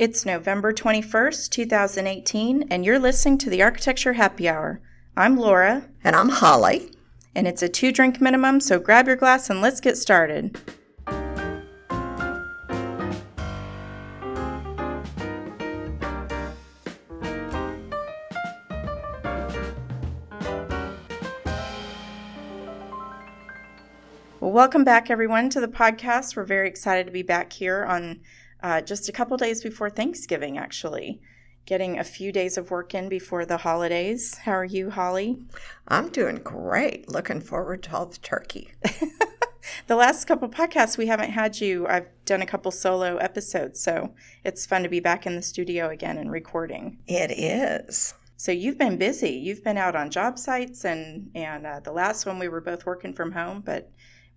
It's November 21st, 2018, and you're listening to the Architecture Happy Hour. I'm Laura. And I'm Holly. And it's a two drink minimum, so grab your glass and let's get started. Well, welcome back, everyone, to the podcast. We're very excited to be back here on uh, just a couple days before Thanksgiving, actually. Getting a few days of work in before the holidays. How are you, Holly? I'm doing great. Looking forward to all the turkey. the last couple podcasts we haven't had you. I've done a couple solo episodes, so it's fun to be back in the studio again and recording. It is. So you've been busy. You've been out on job sites, and and uh, the last one we were both working from home, but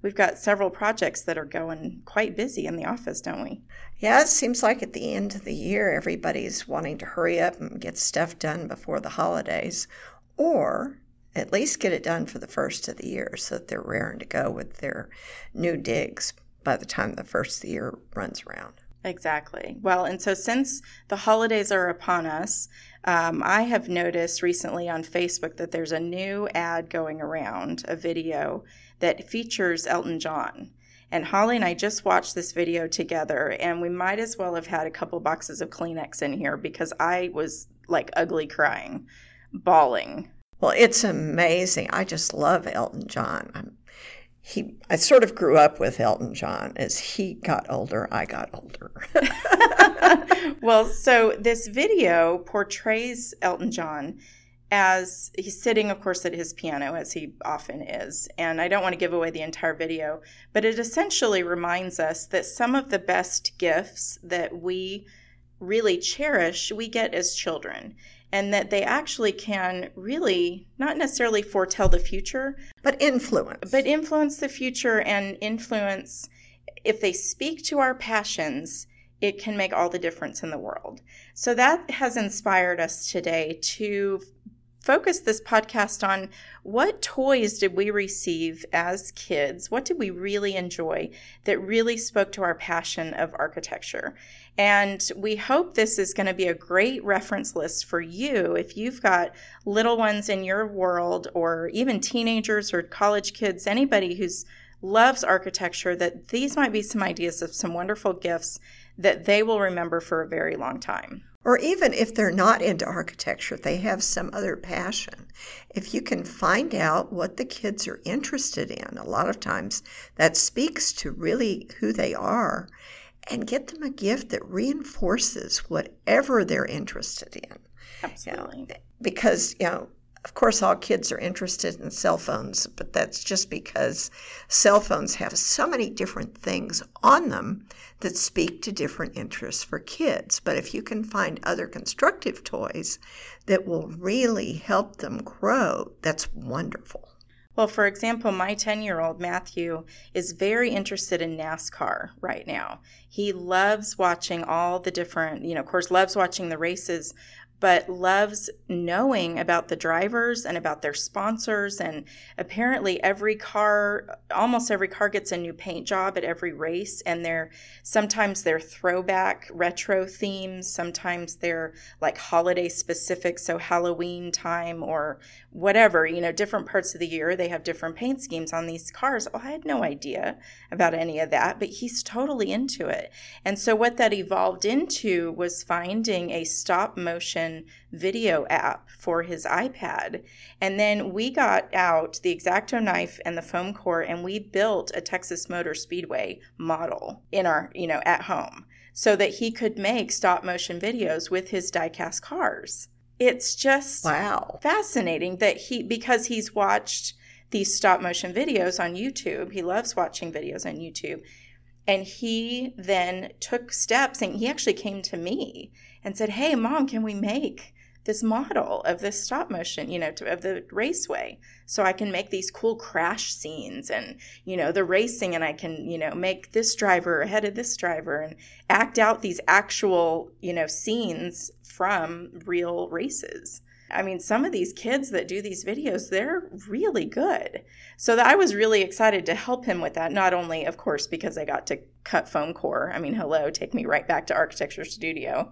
we've got several projects that are going quite busy in the office, don't we? Yeah, it seems like at the end of the year, everybody's wanting to hurry up and get stuff done before the holidays, or at least get it done for the first of the year so that they're raring to go with their new digs by the time the first of the year runs around. Exactly. Well, and so since the holidays are upon us, um, I have noticed recently on Facebook that there's a new ad going around, a video that features Elton John. And Holly and I just watched this video together, and we might as well have had a couple boxes of Kleenex in here because I was like ugly crying, bawling. Well, it's amazing. I just love Elton John. I'm, he, I sort of grew up with Elton John. As he got older, I got older. well, so this video portrays Elton John as he's sitting, of course, at his piano, as he often is. And I don't want to give away the entire video, but it essentially reminds us that some of the best gifts that we really cherish, we get as children. And that they actually can really not necessarily foretell the future, but influence. But influence the future and influence, if they speak to our passions, it can make all the difference in the world. So that has inspired us today to focus this podcast on what toys did we receive as kids? What did we really enjoy that really spoke to our passion of architecture? And we hope this is going to be a great reference list for you if you've got little ones in your world or even teenagers or college kids, anybody who's loves architecture, that these might be some ideas of some wonderful gifts that they will remember for a very long time. Or even if they're not into architecture, they have some other passion. If you can find out what the kids are interested in, a lot of times that speaks to really who they are, and get them a gift that reinforces whatever they're interested in. Absolutely. You know, because, you know, of course, all kids are interested in cell phones, but that's just because cell phones have so many different things on them that speak to different interests for kids. But if you can find other constructive toys that will really help them grow, that's wonderful. Well, for example, my 10 year old Matthew is very interested in NASCAR right now. He loves watching all the different, you know, of course, loves watching the races, but loves knowing about the drivers and about their sponsors. And apparently, every car, almost every car, gets a new paint job at every race. And they're sometimes they're throwback retro themes, sometimes they're like holiday specific, so Halloween time or whatever, you know, different parts of the year. They have different paint schemes on these cars. Oh, I had no idea about any of that, but he's totally into it. And so, what that evolved into was finding a stop motion video app for his iPad. And then we got out the X-Acto knife and the foam core and we built a Texas Motor Speedway model in our, you know, at home so that he could make stop motion videos with his diecast cars. It's just wow. fascinating that he because he's watched these stop motion videos on YouTube. He loves watching videos on YouTube. And he then took steps and he actually came to me and said, Hey, mom, can we make this model of this stop motion, you know, to, of the raceway so I can make these cool crash scenes and, you know, the racing and I can, you know, make this driver ahead of this driver and act out these actual, you know, scenes from real races. I mean, some of these kids that do these videos, they're really good. So I was really excited to help him with that. Not only, of course, because I got to cut foam core. I mean, hello, take me right back to architecture studio.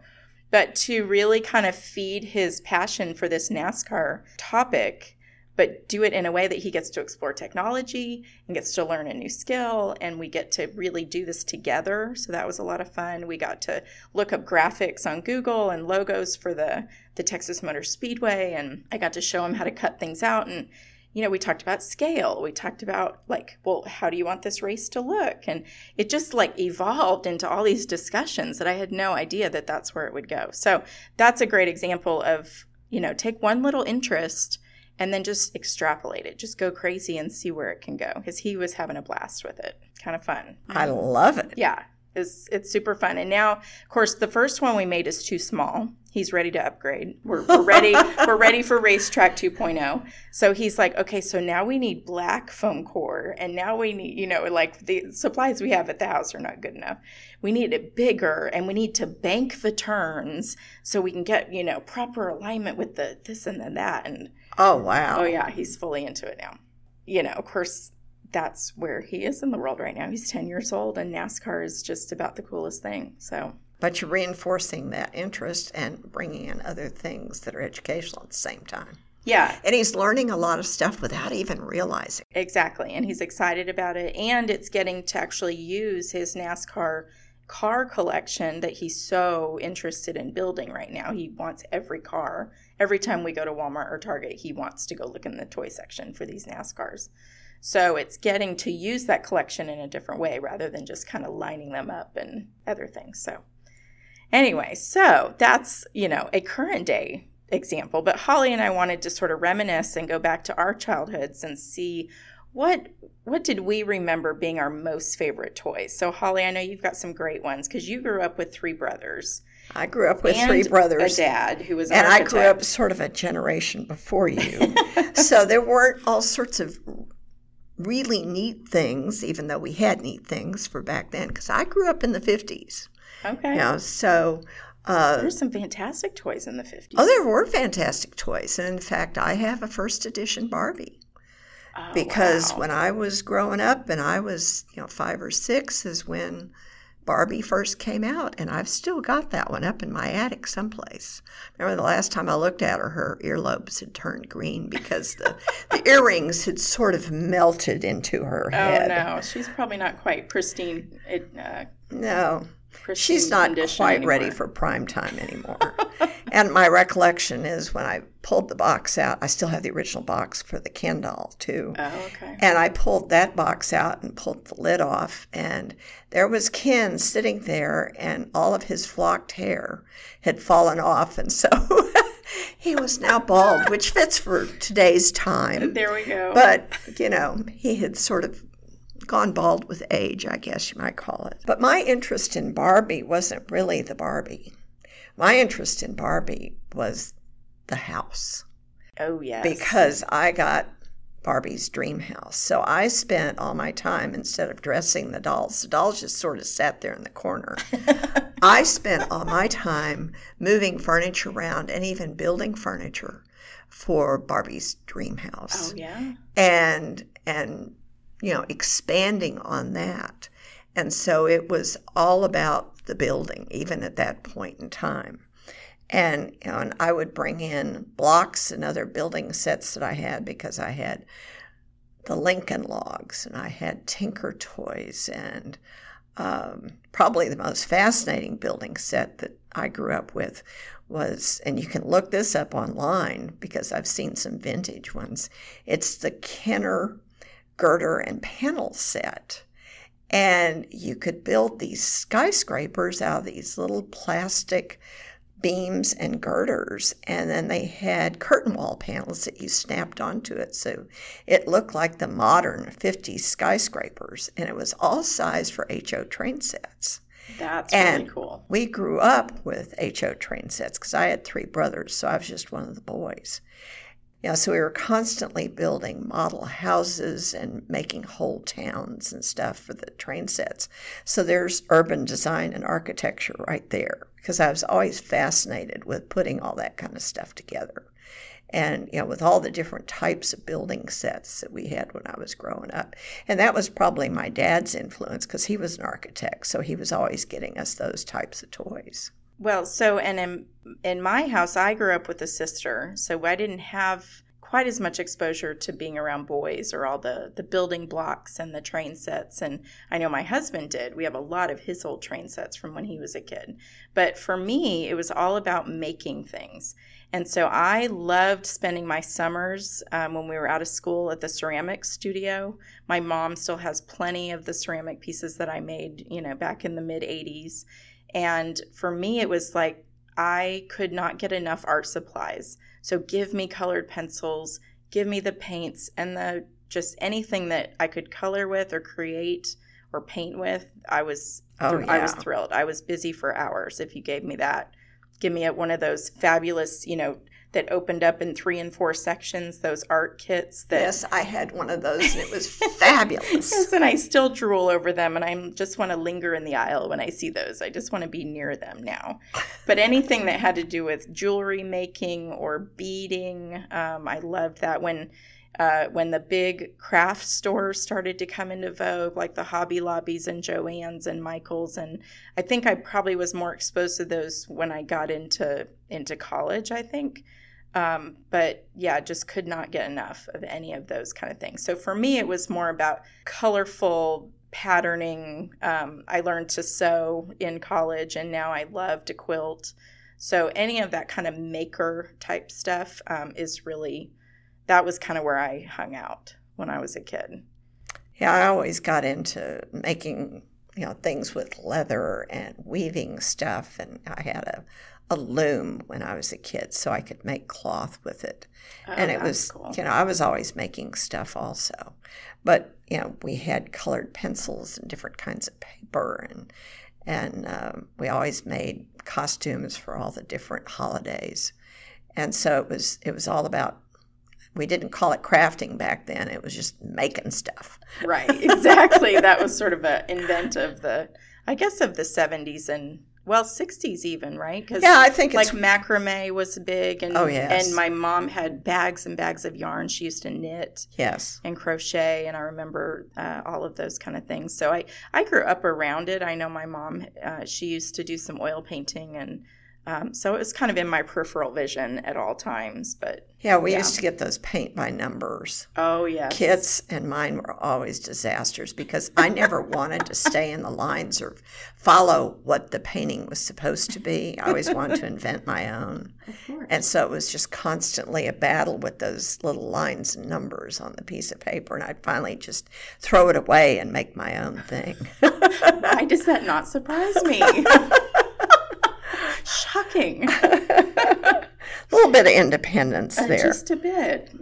But to really kind of feed his passion for this NASCAR topic but do it in a way that he gets to explore technology and gets to learn a new skill and we get to really do this together. So that was a lot of fun. We got to look up graphics on google and logos for the the texas motor speedway and i got to show him how to cut things out and you know we talked about scale we talked about like well how do you want this race to look and it just like evolved into all these discussions that i had no idea that that's where it would go so that's a great example of you know take one little interest and then just extrapolate it. Just go crazy and see where it can go. Because he was having a blast with it. Kind of fun. I love it. Yeah. It's, it's super fun. And now, of course, the first one we made is too small. He's ready to upgrade. We're, we're ready. we're ready for racetrack 2.0. So he's like, okay, so now we need black foam core, and now we need, you know, like the supplies we have at the house are not good enough. We need it bigger, and we need to bank the turns so we can get, you know, proper alignment with the this and the that. And Oh, wow. Oh, yeah. He's fully into it now. You know, of course, that's where he is in the world right now. He's 10 years old, and NASCAR is just about the coolest thing. So, but you're reinforcing that interest and bringing in other things that are educational at the same time. Yeah. And he's learning a lot of stuff without even realizing. Exactly. And he's excited about it. And it's getting to actually use his NASCAR car collection that he's so interested in building right now. He wants every car. Every time we go to Walmart or Target, he wants to go look in the toy section for these NASCARs. So it's getting to use that collection in a different way rather than just kind of lining them up and other things. So anyway, so that's, you know, a current day example, but Holly and I wanted to sort of reminisce and go back to our childhoods and see what what did we remember being our most favorite toys? So Holly, I know you've got some great ones because you grew up with three brothers. I grew up with three brothers. A dad who was and I grew up sort of a generation before you. so there weren't all sorts of really neat things, even though we had neat things for back then. Because I grew up in the fifties. Okay. You know, so uh, There's some fantastic toys in the 50s. Oh, there were fantastic toys. And in fact, I have a first edition Barbie. Oh, because wow. when I was growing up and I was, you know, five or six is when Barbie first came out, and I've still got that one up in my attic someplace. Remember the last time I looked at her, her earlobes had turned green because the, the earrings had sort of melted into her oh, head. Oh no, she's probably not quite pristine. Uh, no, she's not quite anymore. ready for prime time anymore. and my recollection is when I pulled the box out, I still have the original box for the Ken doll too. Oh, okay. And I pulled that box out and pulled the lid off, and there was Ken sitting there, and all of his flocked hair had fallen off, and so. he was now bald, which fits for today's time. There we go. But, you know, he had sort of gone bald with age, I guess you might call it. But my interest in Barbie wasn't really the Barbie. My interest in Barbie was the house. Oh, yes. Because I got Barbie's dream house. So I spent all my time instead of dressing the dolls, the dolls just sort of sat there in the corner. I spent all my time moving furniture around and even building furniture for Barbie's dream house. Oh yeah. And and you know, expanding on that. And so it was all about the building, even at that point in time. And, you know, and I would bring in blocks and other building sets that I had because I had the Lincoln logs and I had Tinker toys and um, probably the most fascinating building set that I grew up with was, and you can look this up online because I've seen some vintage ones. It's the Kenner girder and panel set. And you could build these skyscrapers out of these little plastic beams and girders. And then they had curtain wall panels that you snapped onto it. So it looked like the modern 50s skyscrapers. And it was all sized for HO train sets. That's and really cool. We grew up with HO train sets because I had three brothers, so I was just one of the boys. Yeah, so we were constantly building model houses and making whole towns and stuff for the train sets. So there's urban design and architecture right there because I was always fascinated with putting all that kind of stuff together. And, you know, with all the different types of building sets that we had when I was growing up. And that was probably my dad's influence because he was an architect. So he was always getting us those types of toys. Well, so and in in my house, I grew up with a sister, so I didn't have quite as much exposure to being around boys or all the the building blocks and the train sets. And I know my husband did. We have a lot of his old train sets from when he was a kid. But for me, it was all about making things. And so I loved spending my summers um, when we were out of school at the ceramic studio. My mom still has plenty of the ceramic pieces that I made, you know, back in the mid 80s. And for me, it was like I could not get enough art supplies. So give me colored pencils, give me the paints and the just anything that I could color with or create or paint with. I was oh, yeah. I was thrilled. I was busy for hours if you gave me that. Give me a, one of those fabulous, you know, that opened up in three and four sections, those art kits that Yes, I had one of those and it was fabulous. yes, and I still drool over them and I just want to linger in the aisle when I see those. I just want to be near them now. But anything that had to do with jewelry making or beading, um, I loved that when uh, when the big craft stores started to come into vogue, like the Hobby Lobbies and Joann's and Michaels, and I think I probably was more exposed to those when I got into into college. I think, um, but yeah, just could not get enough of any of those kind of things. So for me, it was more about colorful patterning. Um, I learned to sew in college, and now I love to quilt. So any of that kind of maker type stuff um, is really that was kind of where I hung out when I was a kid. Yeah, I always got into making you know things with leather and weaving stuff, and I had a a loom when I was a kid, so I could make cloth with it. Oh, and it was, cool. you know, I was always making stuff also. But you know, we had colored pencils and different kinds of paper, and and um, we always made costumes for all the different holidays. And so it was it was all about we didn't call it crafting back then. It was just making stuff. Right, exactly. that was sort of an invent of the, I guess, of the 70s and well, 60s even, right? Because yeah, I think like macrame was big, and oh yes, and my mom had bags and bags of yarn. She used to knit, yes, and crochet, and I remember uh, all of those kind of things. So I I grew up around it. I know my mom; uh, she used to do some oil painting and um, so it was kind of in my peripheral vision at all times. But yeah, we yeah. used to get those paint by numbers. Oh yeah, kits, and mine were always disasters because I never wanted to stay in the lines or follow what the painting was supposed to be. I always wanted to invent my own, and so it was just constantly a battle with those little lines and numbers on the piece of paper. And I'd finally just throw it away and make my own thing. Why does that not surprise me? Shocking. a little bit of independence uh, there. Just a bit.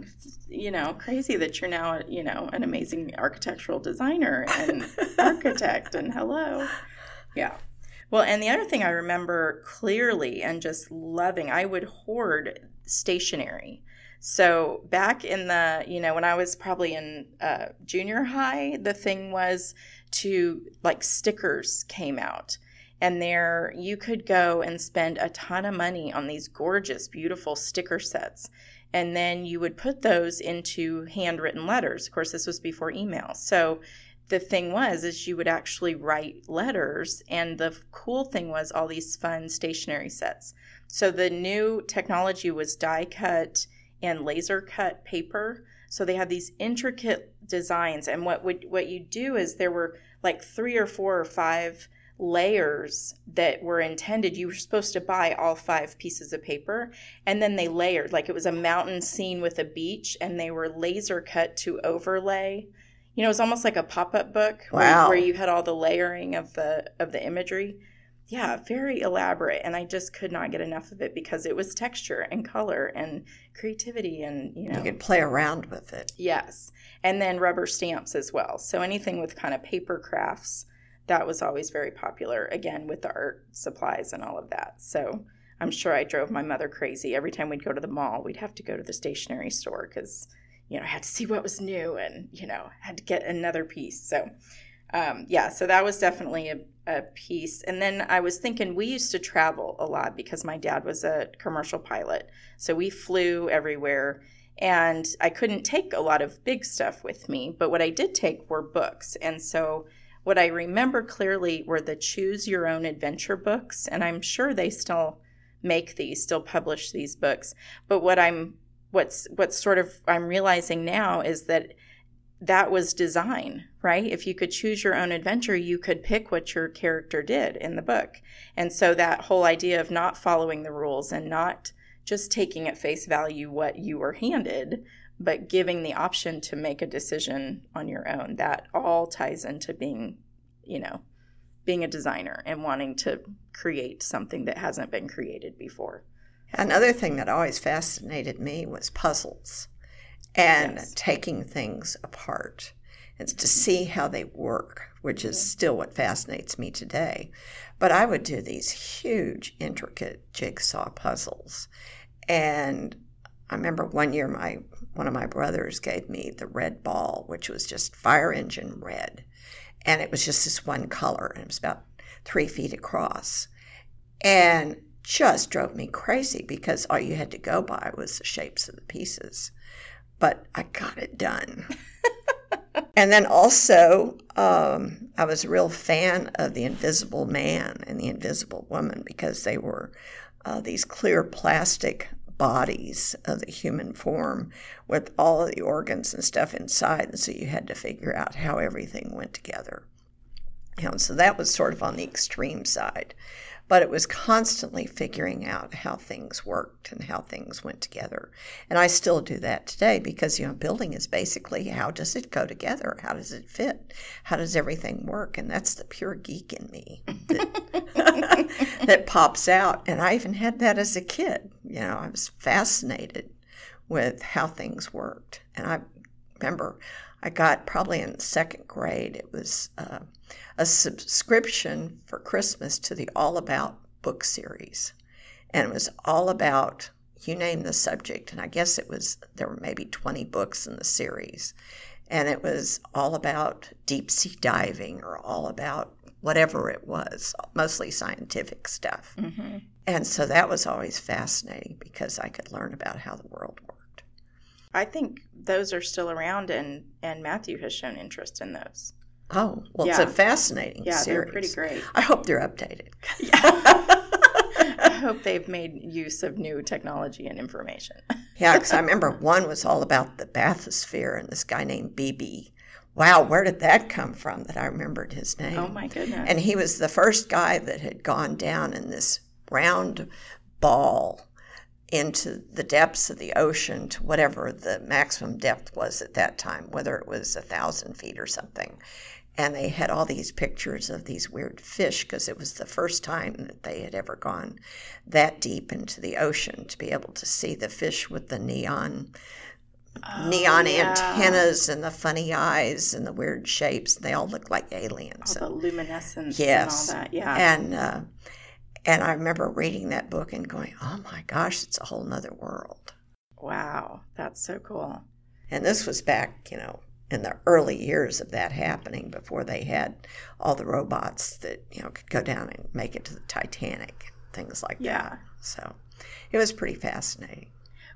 You know, crazy that you're now, you know, an amazing architectural designer and architect and hello. Yeah. Well, and the other thing I remember clearly and just loving, I would hoard stationery. So back in the, you know, when I was probably in uh, junior high, the thing was to like stickers came out and there you could go and spend a ton of money on these gorgeous beautiful sticker sets. And then you would put those into handwritten letters. Of course this was before email. So the thing was is you would actually write letters and the cool thing was all these fun stationery sets. So the new technology was die cut and laser cut paper. So they had these intricate designs and what would what you do is there were like three or four or five layers that were intended. You were supposed to buy all five pieces of paper, and then they layered like it was a mountain scene with a beach, and they were laser cut to overlay. You know, it was almost like a pop up book wow. where, where you had all the layering of the of the imagery. Yeah, very elaborate, and I just could not get enough of it because it was texture and color and creativity, and you know, you could play around with it. Yes, and then rubber stamps as well. So anything with kind of paper crafts that was always very popular again with the art supplies and all of that so I'm sure I drove my mother crazy. Every time we'd go to the mall, we'd have to go to the stationery store because, you know, I had to see what was new and, you know, had to get another piece. So, um, yeah, so that was definitely a, a piece. And then I was thinking we used to travel a lot because my dad was a commercial pilot. So we flew everywhere and I couldn't take a lot of big stuff with me. But what I did take were books. And so what I remember clearly were the Choose Your Own Adventure books. And I'm sure they still make these, still publish these books. But what I'm what's what's sort of I'm realizing now is that that was design, right? If you could choose your own adventure, you could pick what your character did in the book. And so that whole idea of not following the rules and not just taking at face value what you were handed, but giving the option to make a decision on your own, that all ties into being, you know, being a designer and wanting to create something that hasn't been created before. Another thing that always fascinated me was puzzles and yes. taking things apart. It's to see how they work, which is still what fascinates me today. But I would do these huge, intricate jigsaw puzzles. And I remember one year my one of my brothers gave me the red ball, which was just fire engine red and it was just this one color, and it was about three feet across, and just drove me crazy because all you had to go by was the shapes of the pieces. But I got it done. and then also, um, I was a real fan of the Invisible Man and the Invisible Woman because they were uh, these clear plastic bodies of the human form with all of the organs and stuff inside. And so you had to figure out how everything went together. Know, so that was sort of on the extreme side. But it was constantly figuring out how things worked and how things went together. And I still do that today because, you know, building is basically how does it go together? How does it fit? How does everything work? And that's the pure geek in me that, that pops out. And I even had that as a kid. You know, I was fascinated with how things worked. And I remember I got probably in second grade, it was uh, a subscription for Christmas to the All About book series. And it was all about, you name the subject. And I guess it was, there were maybe 20 books in the series. And it was all about deep sea diving or all about whatever it was, mostly scientific stuff. Mm-hmm. And so that was always fascinating because I could learn about how the world worked. I think those are still around, and, and Matthew has shown interest in those. Oh, well, yeah. it's a fascinating yeah, series. they're pretty great. I hope they're updated. I hope they've made use of new technology and information. yeah, because I remember one was all about the bathysphere and this guy named Beebe wow, where did that come from that I remembered his name? Oh my goodness. And he was the first guy that had gone down in this round ball into the depths of the ocean to whatever the maximum depth was at that time, whether it was a thousand feet or something. And they had all these pictures of these weird fish because it was the first time that they had ever gone that deep into the ocean to be able to see the fish with the neon oh, neon yeah. antennas and the funny eyes and the weird shapes. They all look like aliens. All the luminescence yes. and all that. Yeah. And uh, and I remember reading that book and going, "Oh my gosh, it's a whole nother world." Wow, that's so cool. And this was back, you know, in the early years of that happening before they had all the robots that you know could go down and make it to the Titanic, things like yeah. that. So it was pretty fascinating.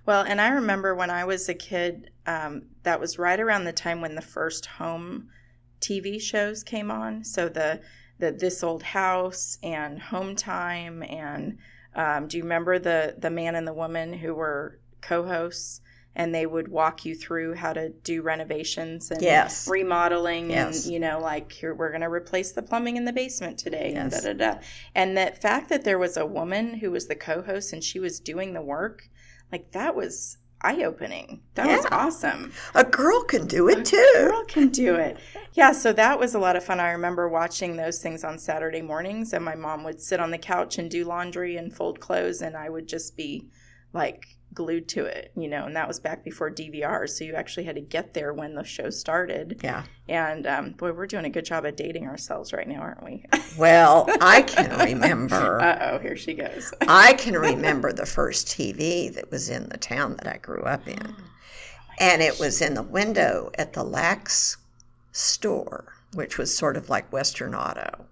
Well, and I remember when I was a kid, um, that was right around the time when the first home TV shows came on. So the the This Old House and Home Time and um, do you remember the the man and the woman who were co-hosts? and they would walk you through how to do renovations and yes. remodeling yes. and you know like here we're going to replace the plumbing in the basement today yes. and da da da and the fact that there was a woman who was the co-host and she was doing the work like that was eye opening. That yeah. was awesome. A girl can do it a too. A girl can do it. Yeah, so that was a lot of fun. I remember watching those things on Saturday mornings, and my mom would sit on the couch and do laundry and fold clothes, and I would just be like glued to it, you know, and that was back before DVR. So you actually had to get there when the show started. Yeah. And um, boy, we're doing a good job at dating ourselves right now, aren't we? Well, I can remember. uh oh, here she goes. I can remember the first TV that was in the town that I grew up in. Oh and it was in the window at the Lax store, which was sort of like Western Auto.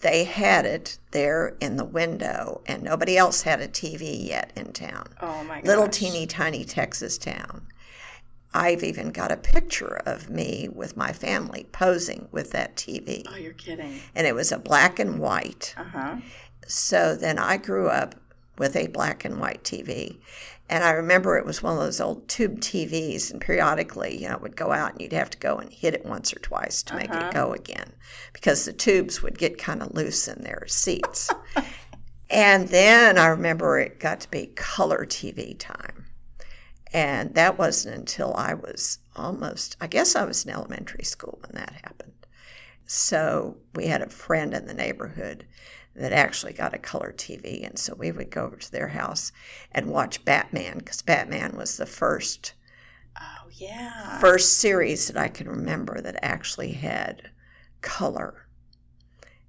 They had it there in the window, and nobody else had a TV yet in town. Oh my god. Little teeny tiny Texas town. I've even got a picture of me with my family posing with that TV. Oh, you're kidding. And it was a black and white. Uh huh. So then I grew up with a black and white TV. And I remember it was one of those old tube TVs, and periodically, you know, it would go out and you'd have to go and hit it once or twice to make Uh-huh. it go again because the tubes would get kind of loose in their seats. and then I remember it got to be color TV time. And that wasn't until I was almost, I guess I was in elementary school when that happened. So we had a friend in the neighborhood that actually got a color TV. And so we would go over to their house and watch Batman because Batman was the first Oh yeah. first series that I can remember that actually had color.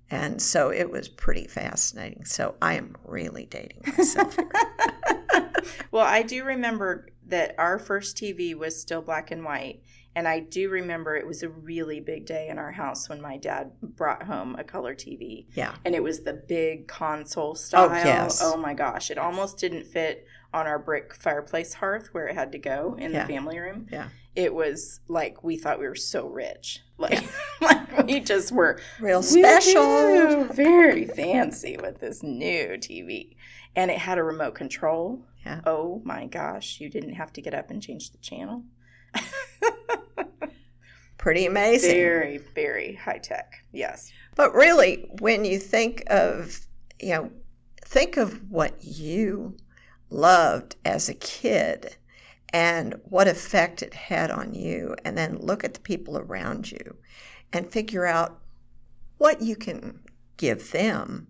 And so it was pretty fascinating. So I am really dating myself well, I do remember that our first TV was still black and white. And I do remember it was a really big day in our house when my dad brought home a color TV. Yeah. And it was the big console oh, style. Oh, yes. Oh my gosh. It almost didn't fit on our brick fireplace hearth where it had to go in Yeah. the family room. Yeah. It was like we thought we were so rich. Like, like we just were Real special. Very fancy with this new TV. And it had a remote control. Yeah. Oh my gosh, you didn't have to get up and change the channel. Pretty amazing. Very, very high tech. Yes. But really, when you think of, you know, think of what you loved as a kid and what effect it had on you, and then look at the people around you and figure out what you can give them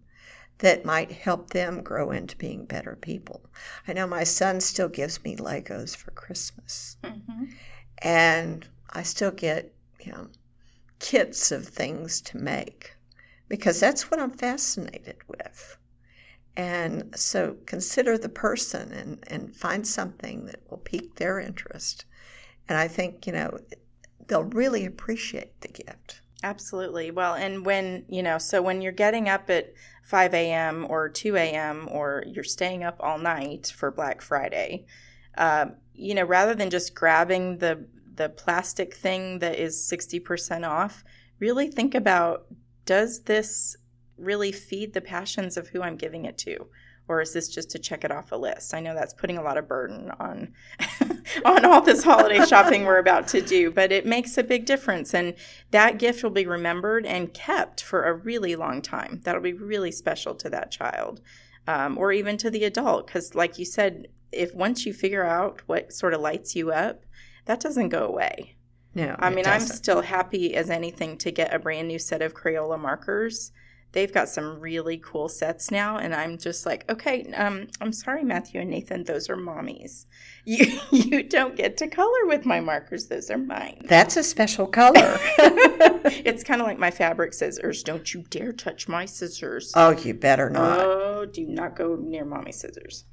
that might help them grow into being better people. I know my son still gives me Legos for Christmas, hmm and I still get, you know, kits of things to make because that's what I'm fascinated with. And so consider the person and, and find something that will pique their interest. And I think, you know, they'll really appreciate the gift. Absolutely. Well, and when, you know, so when you're getting up at 5 a.m. or 2 a.m. or you're staying up all night for Black Friday, uh, you know, rather than just grabbing the the plastic thing that is 60% off, really think about does this really feed the passions of who I'm giving it to? Or is this just to check it off a list? I know that's putting a lot of burden on on all this holiday shopping we're about to do, but it makes a big difference. And that gift will be remembered and kept for a really long time. That'll be really special to that child, um, or even to the adult. Because, like you said, if once you figure out what sort of lights you up, that doesn't go away. No, I mean, I'm still happy as anything to get a brand new set of Crayola markers. They've got some really cool sets now, and I'm just like, okay, um, I'm sorry, Matthew and Nathan, those are mommies. You you don't get to color with my markers; those are mine. That's a special color. it's kind of like my fabric scissors. Don't you dare touch my scissors. oh, you better not. Oh, do not go near mommy scissors.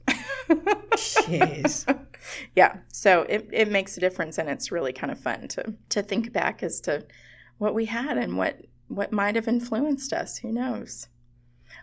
Jeez. yeah so it, it makes a difference and it's really kind of fun to to think back as to what we had and what what might have influenced us who knows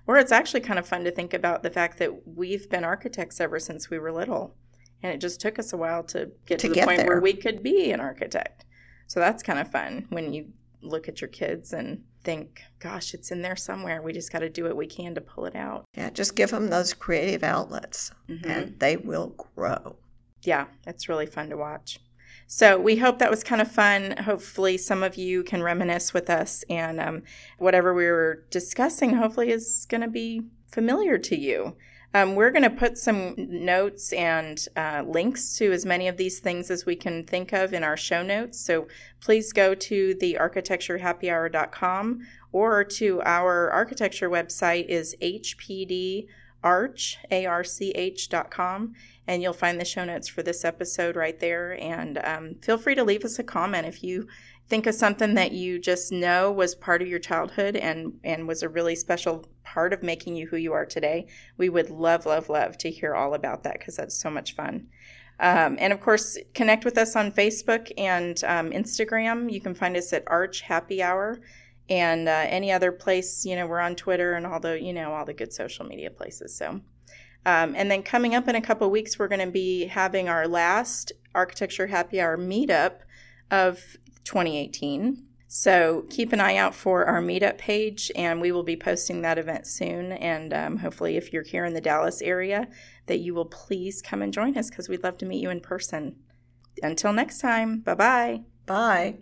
or it's actually kind of fun to think about the fact that we've been architects ever since we were little and it just took us a while to get to, To the get point there. where we could be an architect so that's kind of fun when you look at your kids and think gosh it's in there somewhere we just got to do what we can to pull it out Yeah, just give them those creative outlets Mhm. and they will grow. yeah, it's really fun to watch. So we hope that was kind of fun. Hopefully, some of you can reminisce with us, and um, whatever we were discussing, hopefully, is going to be familiar to you. Um, we're going to put some notes and uh, links to as many of these things as we can think of in our show notes. So please go to the architecturehappyhour.com or to our architecture website is hpd arch, A-R-C-H dot com, and you'll find the show notes for this episode right there. And um, feel free to leave us a comment if you think of something that you just know was part of your childhood and and was a really special part of making you who you are today. We would love, love, love to hear all about that because that's so much fun. Um, and of course, connect with us on Facebook and um, Instagram. You can find us at Arch Happy Hour and uh, any other place. You know, we're on Twitter and all the you know all the good social media places. So, um, and then coming up in a couple weeks, we're going to be having our last Architecture Happy Hour meetup of 2018. So keep an eye out for our meetup page, and we will be posting that event soon. And um, hopefully, if you're here in the Dallas area, that you will please come and join us because we'd love to meet you in person. Until next time, bye-bye. Bye.